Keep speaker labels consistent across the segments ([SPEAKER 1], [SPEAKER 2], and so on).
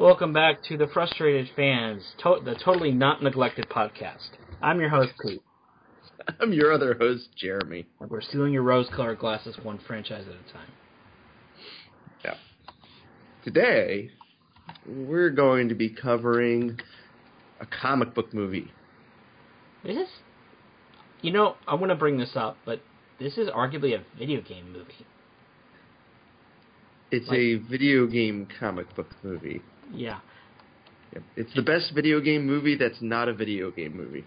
[SPEAKER 1] Welcome back to the Frustrated Fans, to- the totally not neglected podcast. I'm your host, Pete.
[SPEAKER 2] I'm your other host, Jeremy.
[SPEAKER 1] We're stealing your rose-colored glasses one franchise at a time.
[SPEAKER 2] Yeah. Today, we're going to be covering a comic book movie.
[SPEAKER 1] This, you know, I want to bring this up, but this is arguably a video game movie.
[SPEAKER 2] It's
[SPEAKER 1] Like-
[SPEAKER 2] a video game comic book movie.
[SPEAKER 1] Yeah.
[SPEAKER 2] Yep. It's the best video game movie that's not a video game movie.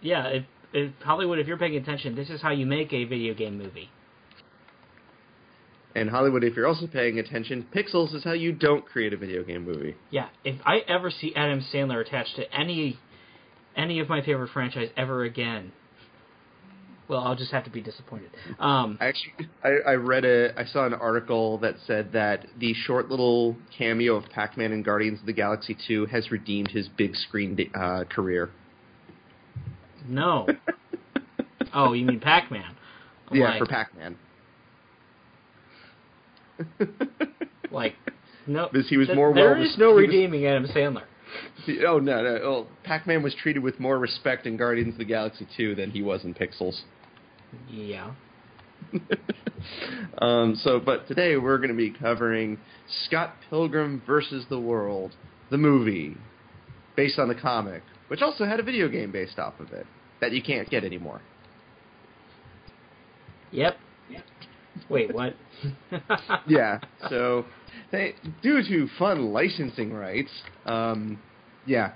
[SPEAKER 1] Yeah, if, if Hollywood, if you're paying attention, this is how you make a video game movie.
[SPEAKER 2] And Hollywood, if you're also paying attention, Pixels is how you don't create a video game movie.
[SPEAKER 1] Yeah, if I ever see Adam Sandler attached to any any of my favorite franchise ever again, well, I'll just have to be disappointed. Um,
[SPEAKER 2] I actually, I, I read a, I saw an article that said that the short little cameo of Pac-Man in Guardians of the Galaxy 2 has redeemed his big screen uh, career.
[SPEAKER 1] no. oh, you mean Pac-Man? I'm
[SPEAKER 2] yeah,
[SPEAKER 1] like,
[SPEAKER 2] for Pac-Man.
[SPEAKER 1] like no.
[SPEAKER 2] Because he was
[SPEAKER 1] th-
[SPEAKER 2] more
[SPEAKER 1] There
[SPEAKER 2] well-
[SPEAKER 1] is no
[SPEAKER 2] he was-
[SPEAKER 1] redeeming Adam Sandler.
[SPEAKER 2] oh no, no! Oh, Pac-Man was treated with more respect in Guardians of the Galaxy 2 than he was in Pixels.
[SPEAKER 1] Yeah.
[SPEAKER 2] um, so, but today we're going to be covering Scott Pilgrim versus the World, the movie, based on the comic, which also had a video game based off of it that you can't get anymore.
[SPEAKER 1] Yep. Wait, what?
[SPEAKER 2] yeah. So, they, due to fun licensing rights, um, yeah,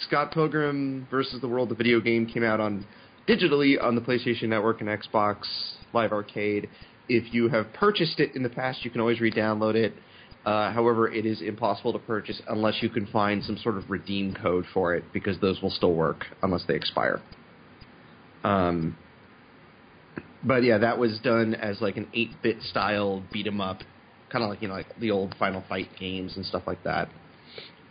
[SPEAKER 2] Scott Pilgrim versus the World, the video game, came out on digitally on the PlayStation Network and Xbox Live Arcade. If you have purchased it in the past, you can always re-download it. Uh, however, it is impossible to purchase unless you can find some sort of redeem code for it, because those will still work unless they expire. Um, but yeah, that was done as like an 8-bit style beat 'em up, kind of like you know like the old Final Fight games and stuff like that.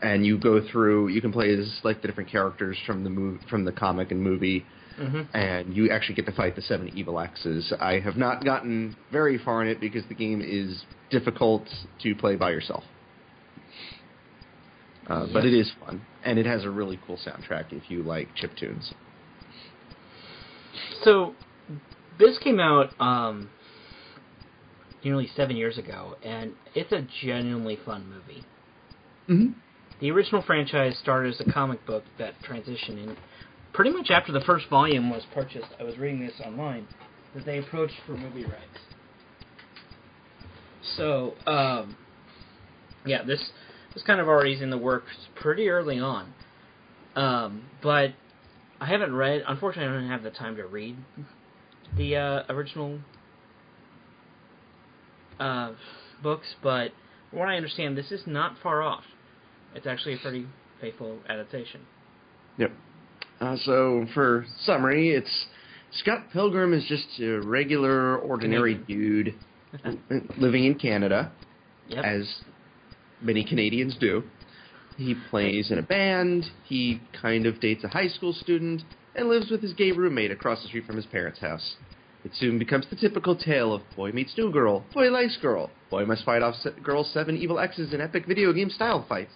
[SPEAKER 2] And you go through, you can play as like the different characters from the move from the comic and movie,
[SPEAKER 1] hmm
[SPEAKER 2] and you actually get to fight the seven evil axes. I have not gotten very far in it because the game is difficult to play by yourself. Uh, But it is fun, and it has a really cool soundtrack if you like chip tunes.
[SPEAKER 1] So, this came out um, nearly seven years ago, and it's a genuinely fun movie.
[SPEAKER 2] Mm-hmm.
[SPEAKER 1] The original franchise started as a comic book that transitioned in pretty much after the first volume was purchased. I was reading this online that they approached for movie rights. So, um, yeah, this this kind of already is in the works pretty early on. Um, but I haven't read. Unfortunately, I don't have the time to read the uh, original uh, books. But from what I understand, this is not far off. It's actually a pretty faithful adaptation.
[SPEAKER 2] Yep. Uh, so for summary, it's Scott Pilgrim is just a regular, ordinary dude living in Canada,
[SPEAKER 1] Yep.
[SPEAKER 2] as many Canadians do. He plays in a band. He kind of dates a high school student and lives with his gay roommate across the street from his parents' house. It soon becomes the typical tale of boy meets new girl, boy likes girl, boy must fight off se- girl's seven evil exes in epic video game style fights.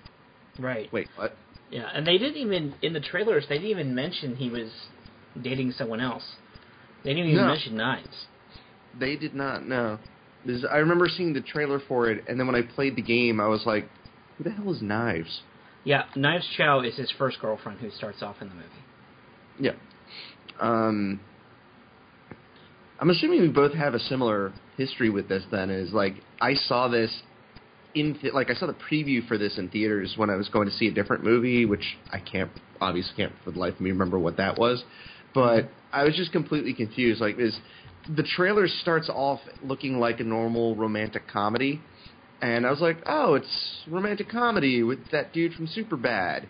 [SPEAKER 1] right.
[SPEAKER 2] Wait, what?
[SPEAKER 1] Yeah, and they didn't even in the trailers. They didn't even mention he was dating someone else. They didn't even
[SPEAKER 2] No.
[SPEAKER 1] mention knives.
[SPEAKER 2] They did not know. I remember seeing the trailer for it, and then when I played the game, I was like, "Who the hell is Knives?"
[SPEAKER 1] Yeah, Knives Chow is his first girlfriend who starts off in the movie.
[SPEAKER 2] Yeah. Um, I'm assuming we both have a similar history with this. Then is like I saw this in th- like I saw the preview for this in theaters when I was going to see a different movie, which I can't obviously can't for the life of me remember what that was, but I was just completely confused. Like this, the trailer starts off looking like a normal romantic comedy, and I was like, oh, it's romantic comedy with that dude from Superbad.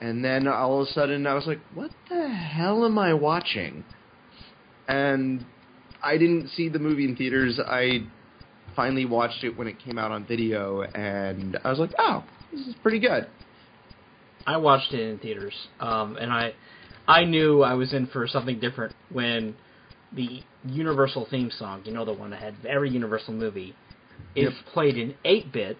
[SPEAKER 2] And then all of a sudden, I was like, "What the hell am I watching?" And I didn't see the movie in theaters. I finally watched it when it came out on video, and I was like, "Oh, this is pretty good."
[SPEAKER 1] I watched it in theaters, um, and I I knew I was in for something different when the Universal theme song, you know, the one that had every Universal movie, is
[SPEAKER 2] Yep.
[SPEAKER 1] played in 8 bit,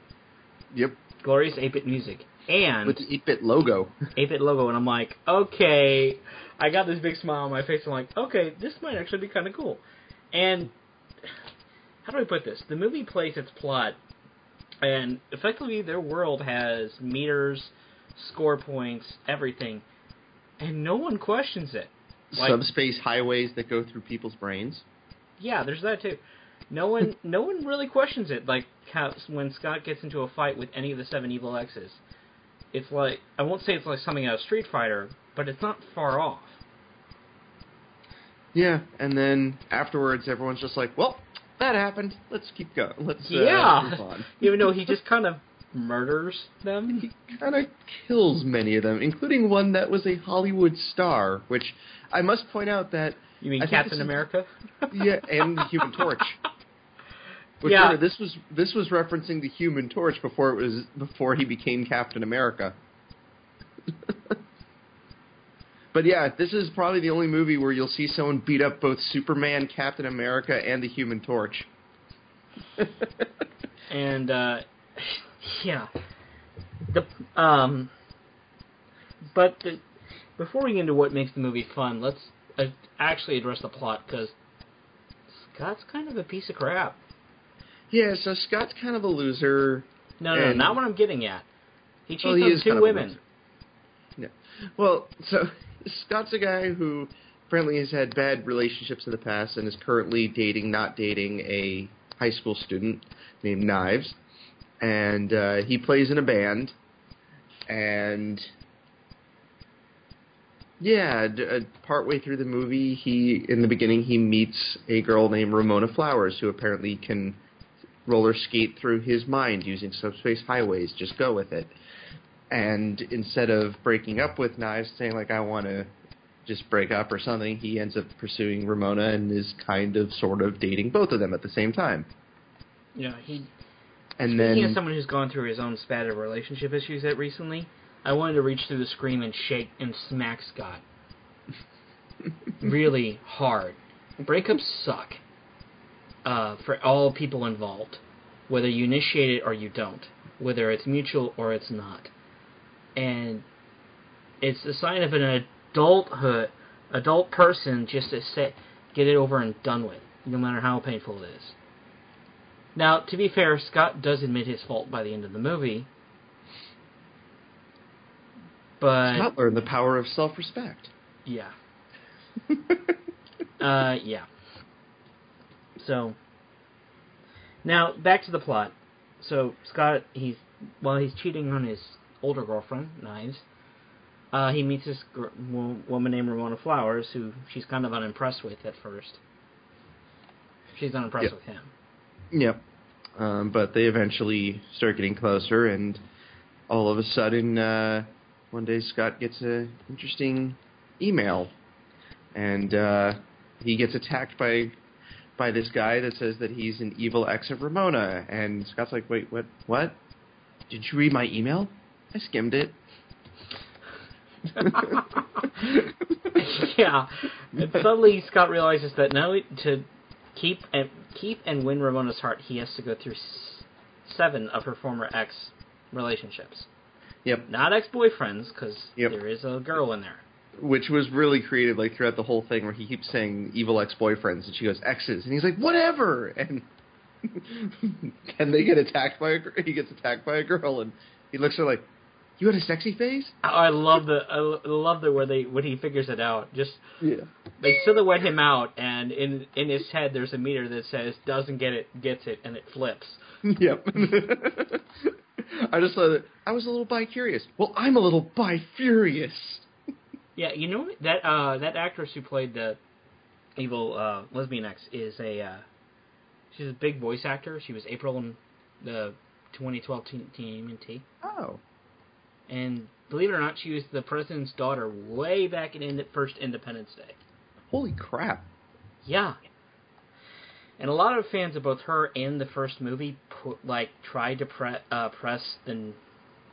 [SPEAKER 2] Yep.
[SPEAKER 1] glorious 8-bit music and
[SPEAKER 2] with the 8-bit logo.
[SPEAKER 1] 8-bit logo, and I'm like, okay, I got this big smile on my face. I'm like, okay, this might actually be kind of cool. And how do I put this? The movie plays its plot, and effectively their world has meters, score points, everything, and no one questions it. Like-
[SPEAKER 2] Subspace highways that go through people's brains.
[SPEAKER 1] Yeah, there's that too. No one, no one really questions it. Like how, when Scott gets into a fight with any of the seven evil X's, it's like I won't say it's like something out of Street Fighter, but it's not far off.
[SPEAKER 2] Yeah, and then afterwards, everyone's just like, "Well, that happened. Let's keep going. Let's uh,
[SPEAKER 1] Yeah.
[SPEAKER 2] move on."
[SPEAKER 1] Even though he just kind of murders them.
[SPEAKER 2] He kind of kills many of them, including one that was a Hollywood star. Which I must point out that
[SPEAKER 1] You mean
[SPEAKER 2] I
[SPEAKER 1] Captain
[SPEAKER 2] this is-
[SPEAKER 1] America?
[SPEAKER 2] yeah, and the Human Torch. Which
[SPEAKER 1] Yeah.
[SPEAKER 2] remember, this was this was referencing the Human Torch before it was before he became Captain America. But yeah, this is probably the only movie where you'll see someone beat up both Superman, Captain America, and the Human Torch.
[SPEAKER 1] and uh yeah the um but the, before we get into what makes the movie fun let's uh, actually address the plot because scott's kind of a piece of crap
[SPEAKER 2] yeah, so Scott's kind of a loser.
[SPEAKER 1] no no not what i'm getting at he cheats
[SPEAKER 2] Well, he
[SPEAKER 1] on two
[SPEAKER 2] kind of
[SPEAKER 1] women.
[SPEAKER 2] Yeah. Well, so Scott's a guy who apparently has had bad relationships in the past and is currently dating, not dating, a high school student named Knives. And uh, he plays in a band. And yeah, d- uh, partway through the movie, he in the beginning he meets a girl named Ramona Flowers who apparently can roller skate through his mind using subspace highways. Just go with it and instead of breaking up with Knives, saying like I want to just break up or something, he ends up pursuing Ramona and is kind of sort of dating both of them at the same time.
[SPEAKER 1] yeah he
[SPEAKER 2] And
[SPEAKER 1] speaking
[SPEAKER 2] then
[SPEAKER 1] of someone who's gone through his own spat of relationship issues that recently i wanted to reach through the screen and shake and smack scott really hard. Breakups suck uh, for all people involved, whether you initiate it or you don't, whether it's mutual or it's not. And it's a sign of an adulthood, adult person just to say, get it over and done with, no matter how painful it is. Now, to be fair, Scott does admit his fault by the end of the movie, but
[SPEAKER 2] Scott learned the power of self-respect.
[SPEAKER 1] yeah, uh, yeah. So now back to the plot. So Scott, he's while he's cheating on his older girlfriend, Knives. Uh, he meets this gr- wo- woman named Ramona Flowers, who she's kind of unimpressed with at first. She's unimpressed
[SPEAKER 2] Yeah.
[SPEAKER 1] with him.
[SPEAKER 2] Yep. Um, but they eventually start getting closer, and all of a sudden, uh, one day Scott gets an interesting email, and uh, he gets attacked by by this guy that says that he's an evil ex of Ramona, and Scott's like, "Wait, what? What? Did you read my email? I skimmed it."
[SPEAKER 1] yeah, and suddenly Scott realizes that now to keep and keep and win Ramona's heart, he has to go through s- seven of her former ex relationships.
[SPEAKER 2] Yep.
[SPEAKER 1] Not ex boyfriends, because
[SPEAKER 2] Yep.
[SPEAKER 1] there is a girl in there.
[SPEAKER 2] Which was really creative, like throughout the whole thing, where he keeps saying evil ex-boyfriends, and she goes exes, and he's like, whatever, and and they get attacked by a gr- he gets attacked by a girl, and he looks at her like, you had a sexy face?
[SPEAKER 1] Oh, I love the I love the where they when he figures it out. Just
[SPEAKER 2] Yeah.
[SPEAKER 1] they silhouette him out, and in in his head there's a meter that says doesn't get it, gets it, and it flips.
[SPEAKER 2] yep. I just thought that I was a little bi curious. Well, I'm a little bi furious.
[SPEAKER 1] Yeah, you know that uh, that actress who played the evil uh, lesbian ex is a uh, she's a big voice actor. She was April in the 2012 Teen TMNT,
[SPEAKER 2] Oh.
[SPEAKER 1] And believe it or not, she was the president's daughter way back in the first Independence Day.
[SPEAKER 2] Holy crap.
[SPEAKER 1] Yeah, and a lot of fans of both her and the first movie put, like tried to pre- uh, press the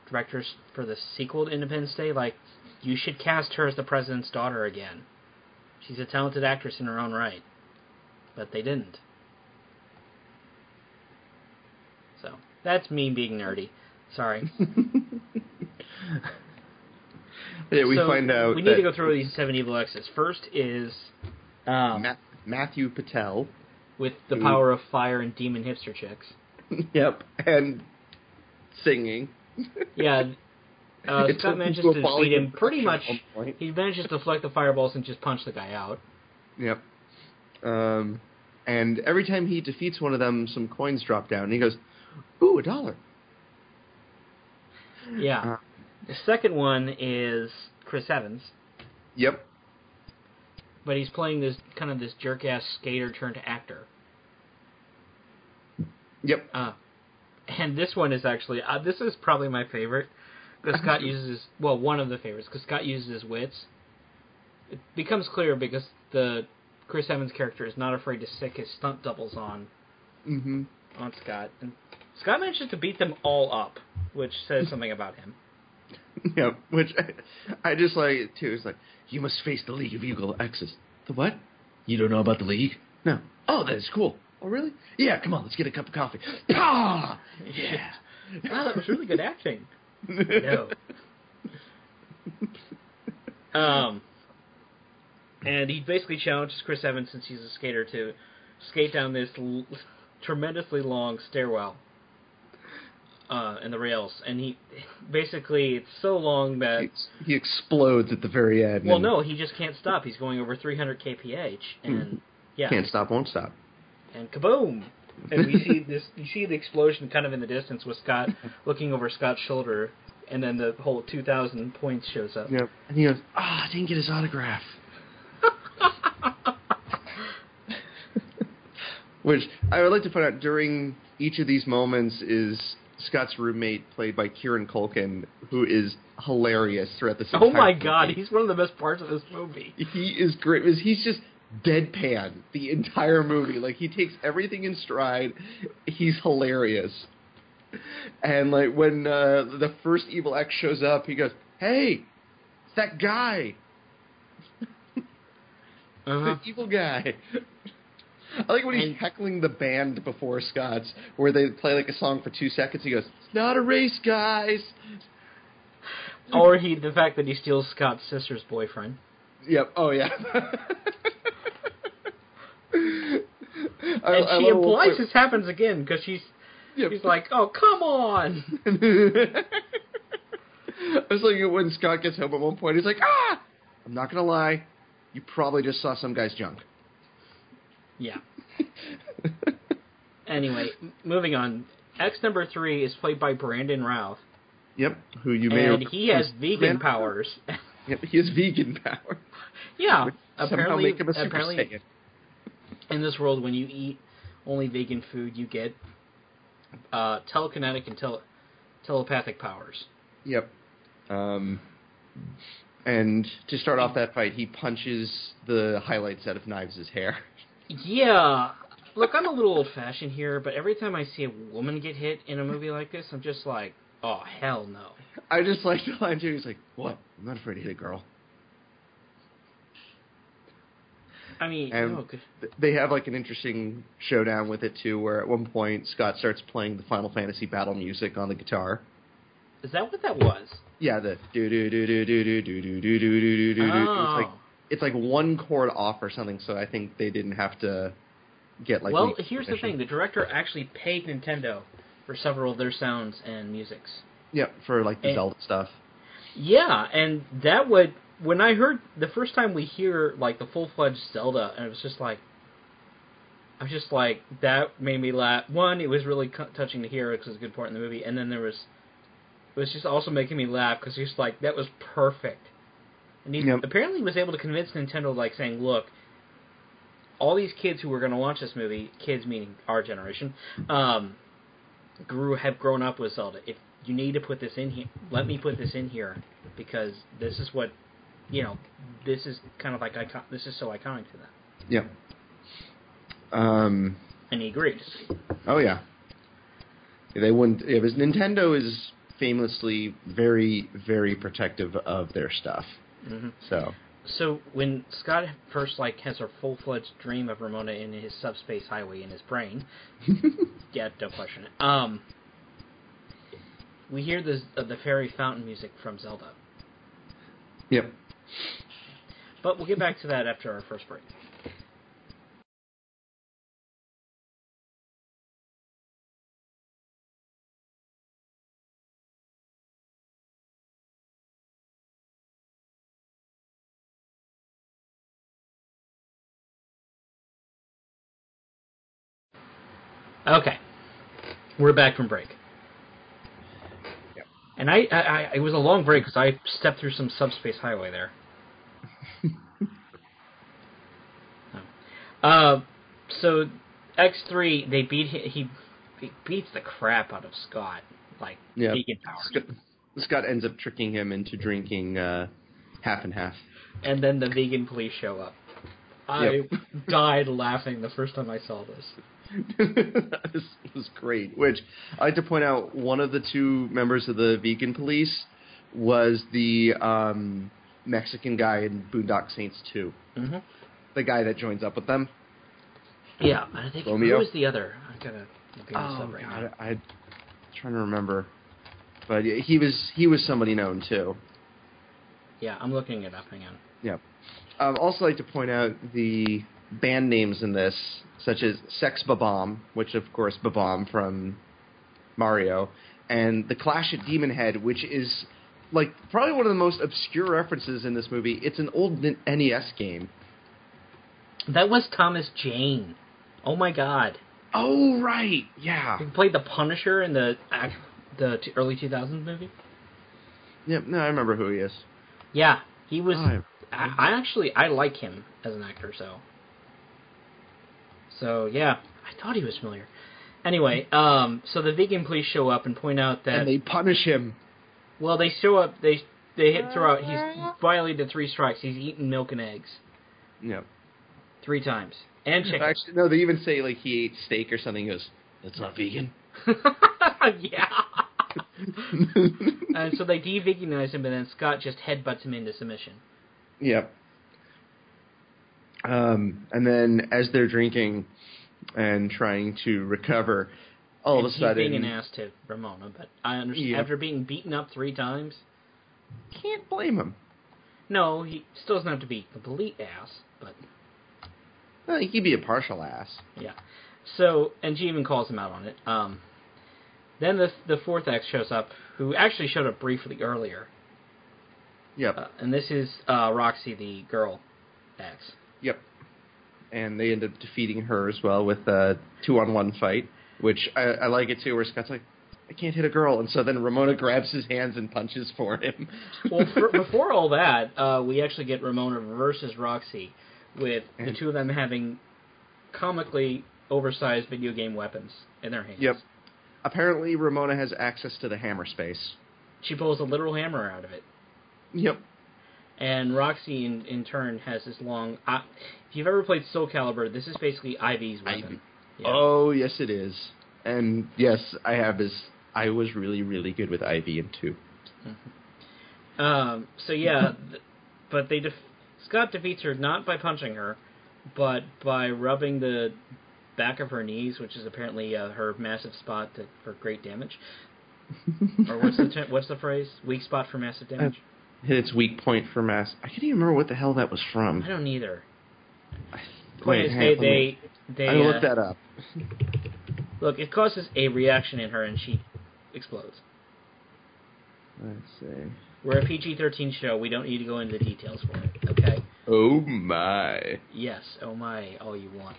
[SPEAKER 1] directors for the sequel to Independence Day, like you should cast her as the president's daughter again. She's a talented actress in her own right, but they didn't. So that's me being nerdy. Sorry.
[SPEAKER 2] yeah, we
[SPEAKER 1] So,
[SPEAKER 2] find out
[SPEAKER 1] We need to go through these seven evil X's. First is um,
[SPEAKER 2] Ma- Matthew Patel.
[SPEAKER 1] with the
[SPEAKER 2] Who-
[SPEAKER 1] power of fire and demon hipster chicks.
[SPEAKER 2] yep, and singing.
[SPEAKER 1] Yeah. Uh, Scott manages
[SPEAKER 2] to a
[SPEAKER 1] to
[SPEAKER 2] falling
[SPEAKER 1] beat him pretty much.
[SPEAKER 2] impression at one point.
[SPEAKER 1] He manages to deflect the fireballs and just punch the guy out.
[SPEAKER 2] Yep. Um, and every time he defeats one of them, some coins drop down, and he goes, "Ooh, a dollar."
[SPEAKER 1] Yeah.
[SPEAKER 2] Uh,
[SPEAKER 1] The second one is Chris Evans,
[SPEAKER 2] Yep.
[SPEAKER 1] but he's playing this kind of this jerk ass skater turned actor.
[SPEAKER 2] Yep.
[SPEAKER 1] Uh, and this one is actually uh, this is probably my favorite because Scott uses his, well one of the favorites because Scott uses his wits. It becomes clear because the Chris Evans character is not afraid to sick his stunt doubles on
[SPEAKER 2] Mm-hmm.
[SPEAKER 1] on Scott, and Scott manages to beat them all up, which says something about him.
[SPEAKER 2] Yep. Which I, I just like it too. It's like you must face the League of Evil X's. The what? You don't know about the League? No. Oh, that is cool. Oh, really? Yeah. Come on, let's get a cup of coffee. Ah! Yeah.
[SPEAKER 1] Wow, that was really good acting. No. Um, and he basically challenges Chris Evans, since he's a skater, to skate down this l- tremendously long stairwell uh, in the rails. And he basically it's so long that
[SPEAKER 2] He, he explodes at the very end.
[SPEAKER 1] well, no, he just can't stop. He's going over 300 kph, and yeah,
[SPEAKER 2] Can't stop, won't stop.
[SPEAKER 1] and kaboom. And we see this. You see the explosion kind of in the distance with Scott looking over Scott's shoulder, and then the whole 2,000 points shows up.
[SPEAKER 2] Yep. And he goes, ah, I didn't get his autograph. Which I would like to point out during each of these moments is Scott's roommate, played by Kieran Culkin, who is hilarious throughout this.
[SPEAKER 1] Oh my
[SPEAKER 2] entire
[SPEAKER 1] god,
[SPEAKER 2] movie.
[SPEAKER 1] he's one of the best parts of this movie.
[SPEAKER 2] he is great. He's just deadpan the entire movie. Like he takes everything in stride. He's hilarious. And like when uh, the first evil X shows up, he goes, "Hey, it's that guy,
[SPEAKER 1] Uh-huh.
[SPEAKER 2] the evil guy." I like when he's
[SPEAKER 1] And-
[SPEAKER 2] heckling the band before Scott's, where they play like a song for two seconds. He goes, "It's not a race, guys."
[SPEAKER 1] Or he, the fact that he steals Scott's sister's boyfriend.
[SPEAKER 2] Yep. Oh yeah.
[SPEAKER 1] And
[SPEAKER 2] I- I
[SPEAKER 1] she
[SPEAKER 2] love
[SPEAKER 1] implies this happens again because she's
[SPEAKER 2] Yep.
[SPEAKER 1] she's like, "Oh, come on!"
[SPEAKER 2] I was like when Scott gets home at one point, he's like, "Ah, I'm not gonna lie, you probably just saw some guy's junk."
[SPEAKER 1] Yeah. Anyway, moving on. X number three is played by Brandon Routh,
[SPEAKER 2] yep, who you may
[SPEAKER 1] and he has vegan
[SPEAKER 2] Man-
[SPEAKER 1] powers.
[SPEAKER 2] Yep, he has vegan power.
[SPEAKER 1] yeah,
[SPEAKER 2] Which
[SPEAKER 1] apparently,
[SPEAKER 2] make him a Super
[SPEAKER 1] apparently,
[SPEAKER 2] Saiyan.
[SPEAKER 1] in this world, when you eat only vegan food, you get uh, telekinetic and tele- telepathic powers.
[SPEAKER 2] Yep. Um, and to start off that fight, he punches the highlights out of Knives' hair.
[SPEAKER 1] Yeah. Look, I'm a little old fashioned here, but every time I see a woman get hit in a movie like this, I'm just like, oh, hell no.
[SPEAKER 2] I just like the line too. He's like, "What? I'm not afraid to hit a girl."
[SPEAKER 1] I mean, oh,
[SPEAKER 2] they have like an interesting showdown with it too, where at one point Scott starts playing the Final Fantasy battle music on the guitar.
[SPEAKER 1] is that what that was?
[SPEAKER 2] Yeah, the do do do do do do do do do do do do do.
[SPEAKER 1] Oh.
[SPEAKER 2] It's like it's like one chord off or something, so I think they didn't have to get like.
[SPEAKER 1] well, here's the thing: the director actually paid Nintendo for several of their sounds and musics.
[SPEAKER 2] Yep, for like the
[SPEAKER 1] And-
[SPEAKER 2] Zelda stuff.
[SPEAKER 1] Yeah, and that would when I heard the first time we hear like the full fledged Zelda, and it was just like, I was just like that made me laugh. One, it was really cu- touching to hear because it's a good part in the movie, and then there was it was just also making me laugh because just like that was perfect. And he
[SPEAKER 2] Yep.
[SPEAKER 1] apparently was able to convince Nintendo, like saying, "Look, all these kids who were going to watch this movie, kids meaning our generation, um, grew have grown up with Zelda. If you need to put this in here, let me put this in here because this is what, you know, this is kind of like icon- this is so iconic to them."
[SPEAKER 2] Yeah. Um.
[SPEAKER 1] And he agreed.
[SPEAKER 2] Oh yeah. They wouldn't. It was Nintendo is famously very very protective of their stuff.
[SPEAKER 1] Hmm
[SPEAKER 2] So
[SPEAKER 1] So when Scott first like has a full fledged dream of Ramona in his subspace highway in his brain, yeah, don't question it. Um, we hear the uh, the fairy fountain music from Zelda.
[SPEAKER 2] Yep.
[SPEAKER 1] But we'll get back to that after our first break. Okay, we're back from break.
[SPEAKER 2] Yep.
[SPEAKER 1] And I, I, I, it was a long break because I stepped through some subspace highway there. Oh. Uh, so X three they beat he, he beats the crap out of Scott like
[SPEAKER 2] Yeah.
[SPEAKER 1] vegan power,
[SPEAKER 2] Scott, Scott ends up tricking him into drinking uh, half and half.
[SPEAKER 1] and then the vegan police show up. I
[SPEAKER 2] Yep.
[SPEAKER 1] died laughing the first time I saw this.
[SPEAKER 2] this was great. Which I like to point out, one of the two members of the vegan police was the um, Mexican guy in Boondock Saints 2.
[SPEAKER 1] hmm
[SPEAKER 2] The guy that joins up with them.
[SPEAKER 1] Yeah, I think
[SPEAKER 2] Romeo?
[SPEAKER 1] who was the other? I gotta look this
[SPEAKER 2] Oh
[SPEAKER 1] up right
[SPEAKER 2] God,
[SPEAKER 1] now.
[SPEAKER 2] I, I'm trying to remember. But yeah, he was he was somebody known too.
[SPEAKER 1] Yeah, I'm looking it up. Hang on.
[SPEAKER 2] Yep. Um, also like to point out the band names in this, such as Sex Bob-omb, which of course Bob-omb from Mario, and the Clash at Demon Head, which is like probably one of the most obscure references in this movie. It's an old NES game.
[SPEAKER 1] That was Thomas Jane. Oh my God,
[SPEAKER 2] Oh right, yeah.
[SPEAKER 1] he played the Punisher in the the t- early 2000s movie.
[SPEAKER 2] Yep. No, I remember who he is.
[SPEAKER 1] Yeah, he was.
[SPEAKER 2] Oh, I-
[SPEAKER 1] I, I actually I like him as an actor. So. So yeah, I thought he was familiar. Anyway, um, so the vegan police show up and point out that
[SPEAKER 2] and they punish him.
[SPEAKER 1] well they show up they they hit throw out he's violated three strikes. He's eaten milk and eggs
[SPEAKER 2] Yep.
[SPEAKER 1] three times and chicken.
[SPEAKER 2] Actually, no, they even say like he ate steak or something. He goes, "That's not vegan."
[SPEAKER 1] yeah. and so they de-veganize him, and then Scott just headbutts him into submission.
[SPEAKER 2] Yep. Um, and then as they're drinking and trying to recover, all
[SPEAKER 1] and
[SPEAKER 2] of a
[SPEAKER 1] he's
[SPEAKER 2] sudden,
[SPEAKER 1] being an ass to Ramona, but I understand
[SPEAKER 2] Yeah.
[SPEAKER 1] after being beaten up three times.
[SPEAKER 2] can't blame him.
[SPEAKER 1] No, he still doesn't have to be a complete ass, but
[SPEAKER 2] Well, he could be a partial ass.
[SPEAKER 1] yeah. So and she even calls him out on it. Um, then the the fourth X shows up, who actually showed up briefly earlier,
[SPEAKER 2] Yep.
[SPEAKER 1] uh, and this is uh, Roxy, the girl X.
[SPEAKER 2] Yep. And they end up defeating her as well with a two-on-one fight, which I, I like it too. Where Scott's like, "I can't hit a girl," and so then Ramona grabs his hands and punches for him.
[SPEAKER 1] Well, for, before all that, uh, we actually get Ramona versus Roxy, with the two of them having comically oversized video game weapons in their hands.
[SPEAKER 2] Yep. Apparently, Ramona has access to the hammer space.
[SPEAKER 1] She pulls a literal hammer out of it,
[SPEAKER 2] Yep.
[SPEAKER 1] And Roxy, in, in turn, has this long. Uh, if you've ever played Soul Calibur, this is basically Ivy's weapon.
[SPEAKER 2] Ivy.
[SPEAKER 1] Yeah.
[SPEAKER 2] Oh, yes, it is. And yes, I have this. I was really, really good with Ivy in two.
[SPEAKER 1] Um, so yeah, th- but they def- Scott defeats her not by punching her, but by rubbing the back of her knees, which is apparently uh, her massive spot to, for great damage. or what's the ter- what's the phrase? Weak spot for massive damage.
[SPEAKER 2] Hit its weak point for mass. I can't even remember what the hell that was from.
[SPEAKER 1] I don't either.
[SPEAKER 2] Wait,
[SPEAKER 1] is, they, they, they,
[SPEAKER 2] I
[SPEAKER 1] uh,
[SPEAKER 2] looked that up.
[SPEAKER 1] look. It causes a reaction in her, and she explodes.
[SPEAKER 2] Let's see.
[SPEAKER 1] We're a PG-13 show. We don't need to go into the details for it. Okay.
[SPEAKER 2] Oh my.
[SPEAKER 1] Yes. Oh my. All you want.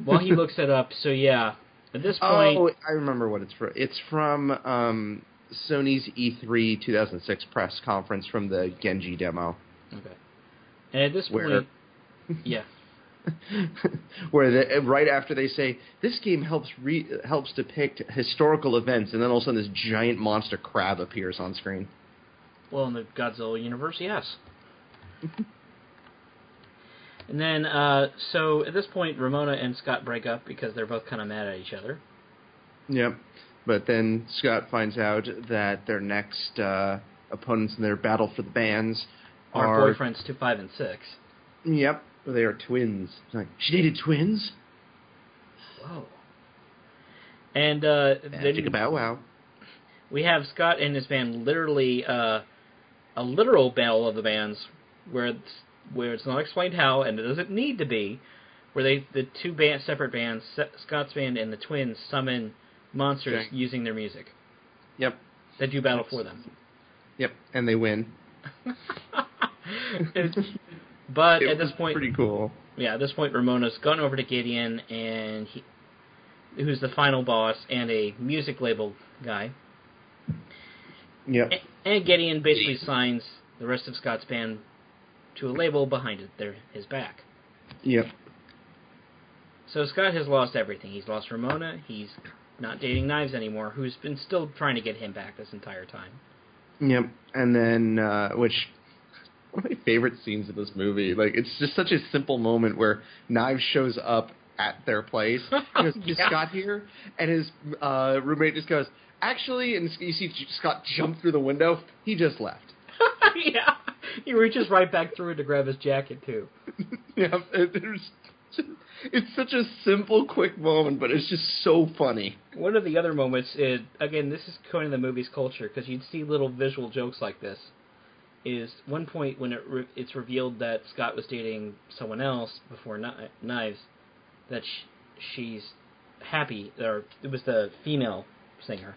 [SPEAKER 1] While he looks it up, so yeah. At this point,
[SPEAKER 2] Oh, I remember what it's from. It's from um, Sony's E3 2006 press conference from the Genji demo,
[SPEAKER 1] okay. And at this
[SPEAKER 2] Where-
[SPEAKER 1] point, yeah.
[SPEAKER 2] where the, right after they say this game helps re, helps depict historical events, and then all of a sudden this giant monster crab appears on screen.
[SPEAKER 1] Well, in the Godzilla universe, yes. and then, uh, so at this point, Ramona and Scott break up because they're both kind of mad at each other.
[SPEAKER 2] Yep. But then Scott finds out that their next uh, opponents in their battle for the bands
[SPEAKER 1] Our
[SPEAKER 2] are
[SPEAKER 1] boyfriends two, five, and six.
[SPEAKER 2] Yep, they are twins. It's like she dated twins.
[SPEAKER 1] Whoa. And uh, then,
[SPEAKER 2] about wow.
[SPEAKER 1] we have Scott and his band literally uh, a literal battle of the bands where it's, where it's not explained how and it doesn't need to be, where they the two band separate bands, Scott's band and the Twins, summon monsters using their music
[SPEAKER 2] Yep.
[SPEAKER 1] that do battle for them.
[SPEAKER 2] Yep. And they win.
[SPEAKER 1] But
[SPEAKER 2] It
[SPEAKER 1] at this point,
[SPEAKER 2] pretty cool.
[SPEAKER 1] yeah, at this point, Ramona's gone over to Gideon, and he, who's the final boss, and a music label guy.
[SPEAKER 2] Yep.
[SPEAKER 1] A- And Gideon basically signs the rest of Scott's band to a label behind it, their his back.
[SPEAKER 2] Yep.
[SPEAKER 1] So Scott has lost everything. He's lost Ramona. He's not dating Knives anymore, who's been still trying to get him back this entire time.
[SPEAKER 2] Yep. And then, uh, which one of my favorite scenes in this movie. Like, it's just such a simple moment where Knives shows up at their place. He goes,
[SPEAKER 1] Yeah.
[SPEAKER 2] Scott here?" And his uh, roommate just goes, "Actually," and you see Scott jump through the window. He just left.
[SPEAKER 1] yeah, he reaches right back through it to grab his jacket too.
[SPEAKER 2] yeah, it, there's. It's such a simple, quick moment, but it's just so funny.
[SPEAKER 1] One of the other moments is again, this is coining the movie's culture because you'd see little visual jokes like this. Is one point when it re- it's revealed that Scott was dating someone else before Kni- Knives, that sh- she's happy, or it was the female singer,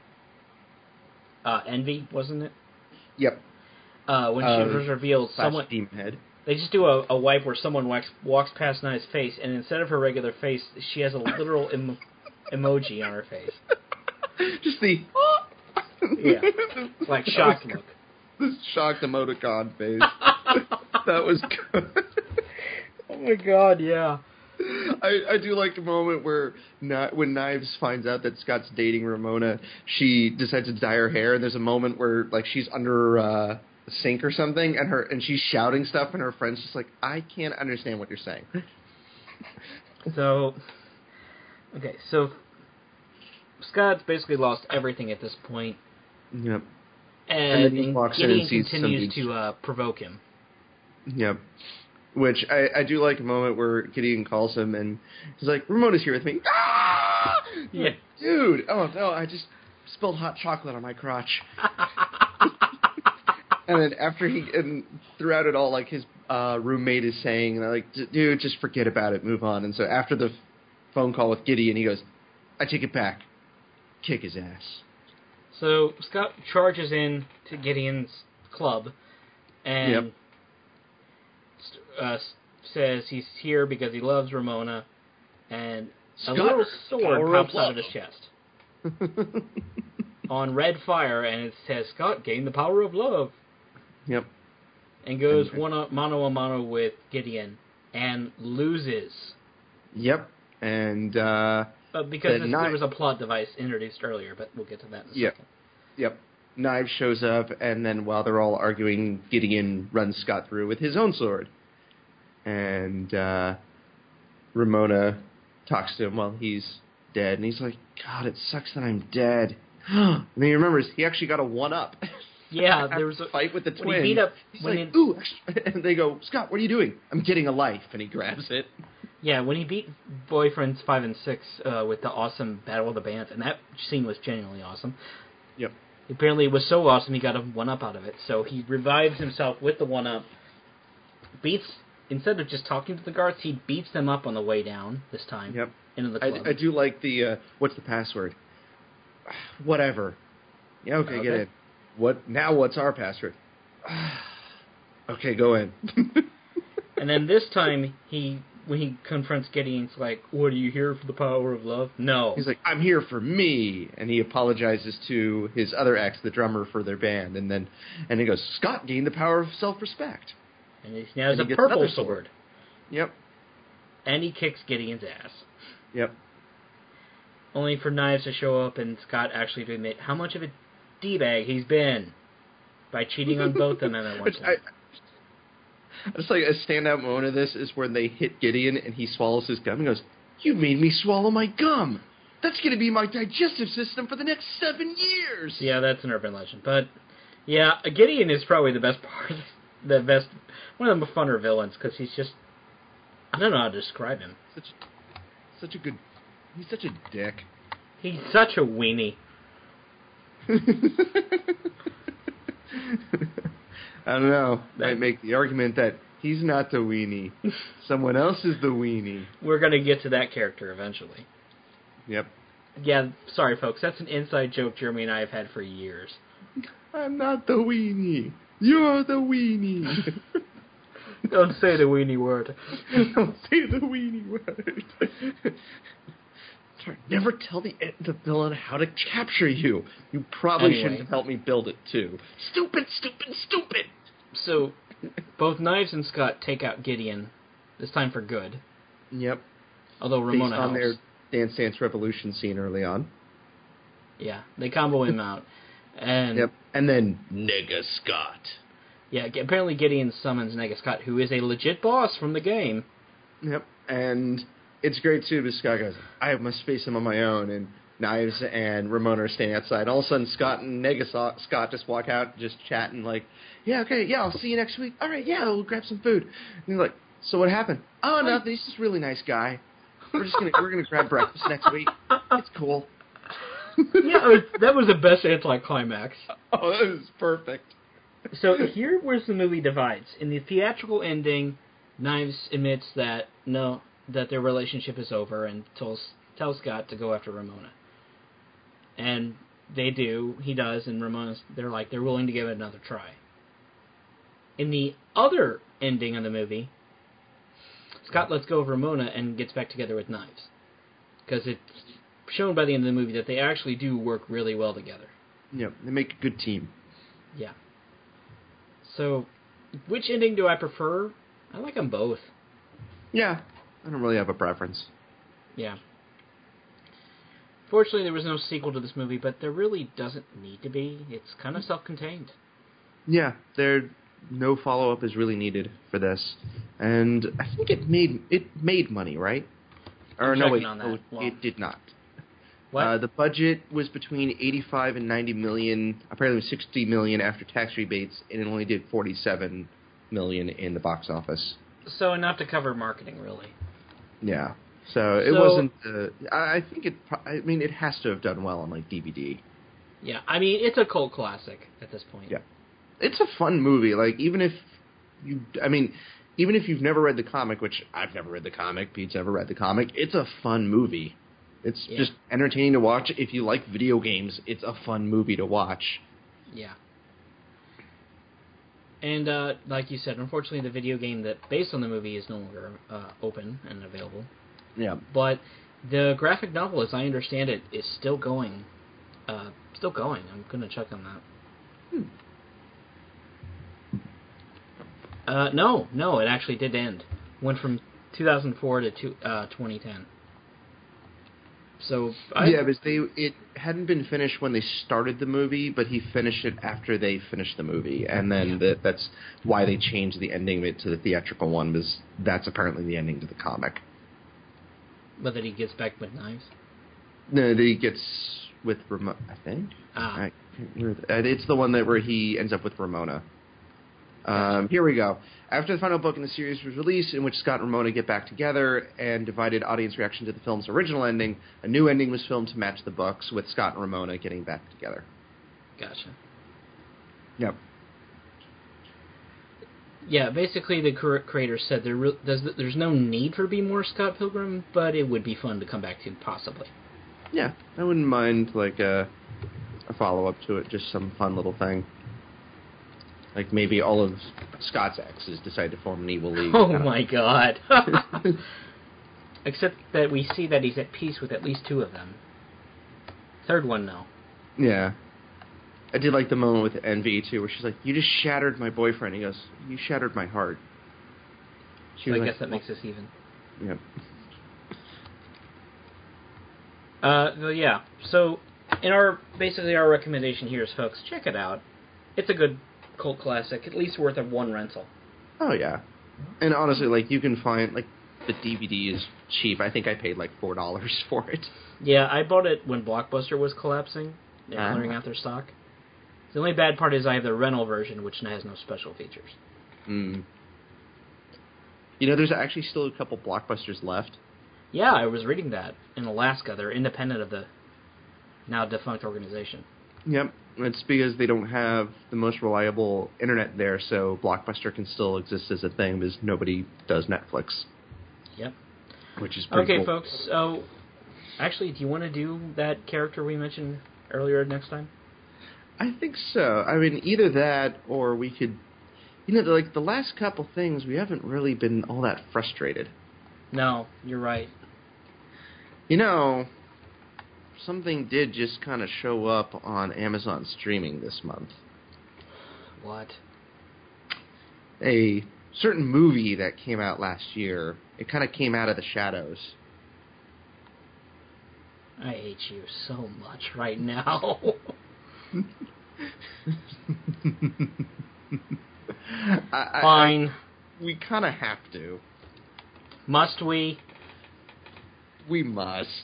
[SPEAKER 1] uh, Envy, wasn't it?
[SPEAKER 2] Yep.
[SPEAKER 1] Uh, when she
[SPEAKER 2] Uh,
[SPEAKER 1] was revealed, someone
[SPEAKER 2] steam head.
[SPEAKER 1] They just do a, a wipe where someone walks, walks past Knives' face, and instead of her regular face, she has a literal em- emoji on her face,
[SPEAKER 2] just the.
[SPEAKER 1] Yeah. like shocked look.
[SPEAKER 2] This shocked emoticon face. that was good.
[SPEAKER 1] Oh my god, yeah.
[SPEAKER 2] I, I do like the moment where Kni- when Knives finds out that Scott's dating Ramona, she decides to dye her hair, and there's a moment where like she's under uh, sink or something, and her and she's shouting stuff, and her friend's just like, I can't understand what you're saying.
[SPEAKER 1] So, okay, so Scott's basically lost everything at this point,
[SPEAKER 2] Yep,
[SPEAKER 1] and,
[SPEAKER 2] then he walks in and sees
[SPEAKER 1] continues to uh, provoke him.
[SPEAKER 2] yep. Which I, I do like a moment where Gideon calls him, and he's like, Ramona's here with me. Ah!
[SPEAKER 1] Yeah.
[SPEAKER 2] Dude, oh no, I just spilled hot chocolate on my crotch. and then after he and throughout it all, like his uh, roommate is saying, like, dude, just forget about it, move on. And so after the phone call with Gideon, he goes, I take it back, kick his ass.
[SPEAKER 1] So Scott charges in to Gideon's club and
[SPEAKER 2] Yep.
[SPEAKER 1] uh, says he's here because he loves Ramona, and a
[SPEAKER 2] Scott,
[SPEAKER 1] little sword pops out of his chest on red fire, and it says Scott gained the power of love,
[SPEAKER 2] yep.
[SPEAKER 1] and goes
[SPEAKER 2] Okay.
[SPEAKER 1] one on- mano a mano with Gideon and loses.
[SPEAKER 2] Yep. And uh,
[SPEAKER 1] But because
[SPEAKER 2] The
[SPEAKER 1] this,
[SPEAKER 2] knife-
[SPEAKER 1] there was a plot device introduced earlier, but we'll get to that in a
[SPEAKER 2] Yep.
[SPEAKER 1] second.
[SPEAKER 2] Yep. Knives shows up, and then while they're all arguing, Gideon runs Scott through with his own sword. And uh, Ramona talks to him while he's dead, and he's like, God, it sucks that I'm dead. and then he remembers he actually got a one up.
[SPEAKER 1] Yeah, there was a
[SPEAKER 2] fight with the
[SPEAKER 1] when
[SPEAKER 2] twins.
[SPEAKER 1] he beat up
[SPEAKER 2] he's
[SPEAKER 1] when
[SPEAKER 2] like,
[SPEAKER 1] he,
[SPEAKER 2] ooh, and they go, Scott, what are you doing? I'm getting a life, and he grabs it.
[SPEAKER 1] Yeah, when he beat Boyfriends five and six uh, with the awesome Battle of the Bands, and that scene was genuinely awesome.
[SPEAKER 2] Yep.
[SPEAKER 1] Apparently, it was so awesome he got a one up out of it. So he revives himself with the one up. Beats instead of just talking to the guards, he beats them up on the way down this time
[SPEAKER 2] Yep.
[SPEAKER 1] into the club.
[SPEAKER 2] I, I do like the uh, what's the password? Whatever. Yeah, okay, get
[SPEAKER 1] Okay.
[SPEAKER 2] In. What now? What's our password? okay, go in.
[SPEAKER 1] and then this time he when he confronts Gideon, he's like, "What are you here for the power of love?" No.
[SPEAKER 2] He's like, I'm here for me, and he apologizes to his other ex, the drummer for their band, and then and he goes, Scott gained the power of self-respect.
[SPEAKER 1] and he now has
[SPEAKER 2] and
[SPEAKER 1] a purple sword.
[SPEAKER 2] sword. Yep,
[SPEAKER 1] and he kicks Gideon's ass.
[SPEAKER 2] yep.
[SPEAKER 1] only for Knives to show up and Scott actually to admit how much of a d-bag he's been by cheating on both of them at one.
[SPEAKER 2] I, I just like a standout moment of this is when they hit Gideon and he swallows his gum and goes, "You made me swallow my gum. That's going to be my digestive system for the next seven years."
[SPEAKER 1] Yeah, that's an urban legend, but yeah, Gideon is probably the best part, the best, one of the funner villains because he's just, I don't know how to describe him.
[SPEAKER 2] such, such a good. He's such a dick.
[SPEAKER 1] He's such a weenie.
[SPEAKER 2] I don't know. Might make the argument that he's not the weenie. Someone else is the weenie.
[SPEAKER 1] We're gonna get to that character eventually.
[SPEAKER 2] Yep.
[SPEAKER 1] Yeah, sorry folks, that's an inside joke Jeremy and I have had for years.
[SPEAKER 2] I'm not the weenie. You're the weenie.
[SPEAKER 1] Don't say the weenie word.
[SPEAKER 2] Don't say the weenie word. Sorry, never tell the the villain how to capture you. You probably
[SPEAKER 1] Anyway.
[SPEAKER 2] shouldn't have helped me build it too. Stupid, stupid, stupid.
[SPEAKER 1] So, both Knives and Scott take out Gideon, this time for good.
[SPEAKER 2] Yep.
[SPEAKER 1] Although Ramona Based
[SPEAKER 2] on
[SPEAKER 1] helps.
[SPEAKER 2] their Dance Dance Revolution scene early on.
[SPEAKER 1] Yeah, they combo him out. And
[SPEAKER 2] Yep. And then Nega Scott.
[SPEAKER 1] yeah, apparently Gideon summons Nega Scott, who is a legit boss from the game.
[SPEAKER 2] Yep. And it's great too because Scott goes, I must face him on my own and Knives and Ramona are standing outside. All of a sudden Scott and Nega Scott Scott just walk out just chatting like, Yeah, okay, yeah, I'll see you next week. All right, yeah, we'll grab some food. And he's like, So what happened? Oh nothing, um, he's just a really nice guy. We're just gonna we're gonna grab breakfast next week. It's cool.
[SPEAKER 1] yeah, it was, that was the best anticlimax.
[SPEAKER 2] Oh, that was perfect.
[SPEAKER 1] So here where's the movie divides. In the theatrical ending, Knives admits that no, that their relationship is over and tells tells Scott to go after Ramona. And they do, he does, and Ramona's they're like they're willing to give it another try. In the other ending of the movie, Scott lets go of Ramona and gets back together with Knives. Because it's shown by the end of the movie that they actually do work really well together.
[SPEAKER 2] Yep, they make a good team.
[SPEAKER 1] Yeah. So, which ending do I prefer? I like them both.
[SPEAKER 2] Yeah. I don't really have a preference.
[SPEAKER 1] Yeah. Fortunately, there was no sequel to this movie, but there really doesn't need to be. It's kind of self-contained.
[SPEAKER 2] Yeah, there no follow up is really needed for this, and I think it made it made money, right? Or
[SPEAKER 1] I'm
[SPEAKER 2] no, wait,
[SPEAKER 1] on that.
[SPEAKER 2] no,
[SPEAKER 1] Well-
[SPEAKER 2] it did not.
[SPEAKER 1] What?
[SPEAKER 2] Uh, the budget was between 85 and 90 million. Apparently, it was 60 million after tax rebates, and it only did 47 million in the box office.
[SPEAKER 1] so enough to cover marketing, really.
[SPEAKER 2] Yeah, so it
[SPEAKER 1] So-
[SPEAKER 2] wasn't. Uh, I I think it. I mean, it has to have done well on like DVD.
[SPEAKER 1] Yeah, I mean, it's a cult classic at this point.
[SPEAKER 2] Yeah. it's a fun movie. Like even if you, I mean, even if you've never read the comic, which I've never read the comic, Pete's never read the comic, it's a fun movie. It's
[SPEAKER 1] Yeah.
[SPEAKER 2] just entertaining to watch. If you like video games, it's a fun movie to watch.
[SPEAKER 1] Yeah. And uh, like you said, unfortunately, the video game that based on the movie is no longer uh, open and available.
[SPEAKER 2] Yeah,
[SPEAKER 1] But the graphic novel, as I understand it, is still going. Uh, still going. I'm gonna check on that.
[SPEAKER 2] Hmm.
[SPEAKER 1] Uh, no, no, it actually did end. Went from 2004 to two, uh, 2010. So I,
[SPEAKER 2] yeah, because they it hadn't been finished when they started the movie, but he finished it after they finished the movie, and then that that's why they changed the ending of it to the theatrical one. Was that's apparently the ending to the comic.
[SPEAKER 1] but that he gets back with knives.
[SPEAKER 2] No, that he gets with Ramona. I think.
[SPEAKER 1] Ah,
[SPEAKER 2] I the- uh, It's the one that where he ends up with Ramona. Um, here we go. After the final book in the series was released, in which Scott and Ramona get back together and divided audience reaction to the film's original ending, a new ending was filmed to match the books, with Scott and Ramona getting back together.
[SPEAKER 1] gotcha.
[SPEAKER 2] Yep.
[SPEAKER 1] Yeah, basically the cr- creator said there re- there's, there's no need for be more Scott Pilgrim, but it would be fun to come back to possibly.
[SPEAKER 2] Yeah, I wouldn't mind like a a follow up to it, just some fun little thing. Like maybe all of Scott's exes decide to form an evil league.
[SPEAKER 1] Oh my god. Except that we see that he's at peace with at least two of them. Third one, no.
[SPEAKER 2] Yeah. I did like the moment with Envy too, where she's like, "You just shattered my boyfriend." He goes, "You shattered my heart." She
[SPEAKER 1] So I guess
[SPEAKER 2] like,
[SPEAKER 1] that makes us even.
[SPEAKER 2] Yeah.
[SPEAKER 1] Uh, yeah. So, in our basically our recommendation here is, folks, check it out. It's a good cult classic, at least worth a one rental.
[SPEAKER 2] Oh yeah. And honestly, like you can find like the DVD is cheap. I think I paid like four dollars for it.
[SPEAKER 1] Yeah, I bought it when Blockbuster was collapsing. They're
[SPEAKER 2] Ah.
[SPEAKER 1] clearing out their stock. The only bad part is I have the rental version, which has no special features.
[SPEAKER 2] Mm. You know, there's actually still a couple blockbusters left.
[SPEAKER 1] Yeah, I was reading that in Alaska. They're independent of the now defunct organization.
[SPEAKER 2] Yep. It's because they don't have the most reliable internet there, so Blockbuster can still exist as a thing because nobody does Netflix.
[SPEAKER 1] Yep.
[SPEAKER 2] Which is pretty
[SPEAKER 1] Okay,
[SPEAKER 2] cool.
[SPEAKER 1] folks. So, actually, do you want to do that character we mentioned earlier next time?
[SPEAKER 2] I think so. I mean, either that or we could, you know, like the last couple things, we haven't really been all that frustrated.
[SPEAKER 1] No, you're right.
[SPEAKER 2] You know, something did just kind of show up on Amazon streaming this month.
[SPEAKER 1] What?
[SPEAKER 2] A certain movie that came out last year. It kind of came out of the shadows.
[SPEAKER 1] I hate you so much right now.
[SPEAKER 2] I, I-
[SPEAKER 1] Fine.
[SPEAKER 2] I- we kind of have to.
[SPEAKER 1] Must we?
[SPEAKER 2] We must.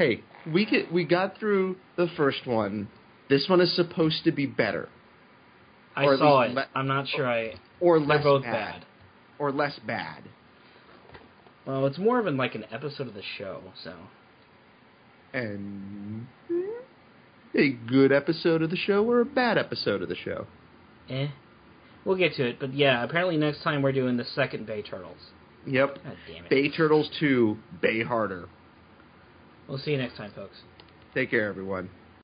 [SPEAKER 2] Hey, we get we got through the first one. This one is supposed to be better
[SPEAKER 1] I
[SPEAKER 2] Or
[SPEAKER 1] saw it.
[SPEAKER 2] le-
[SPEAKER 1] I'm not sure I.
[SPEAKER 2] or less
[SPEAKER 1] both
[SPEAKER 2] bad.
[SPEAKER 1] bad.
[SPEAKER 2] or less bad.
[SPEAKER 1] Well, it's more of an like an episode of the show, so.
[SPEAKER 2] And a good episode of the show or a bad episode of the show.
[SPEAKER 1] Eh. We'll get to it, but yeah, apparently next time we're doing the second Bay Turtles.
[SPEAKER 2] Yep.
[SPEAKER 1] God damn it.
[SPEAKER 2] Bay Turtles 2, Bay Harder.
[SPEAKER 1] We'll see you next time, folks.
[SPEAKER 2] Take care, everyone.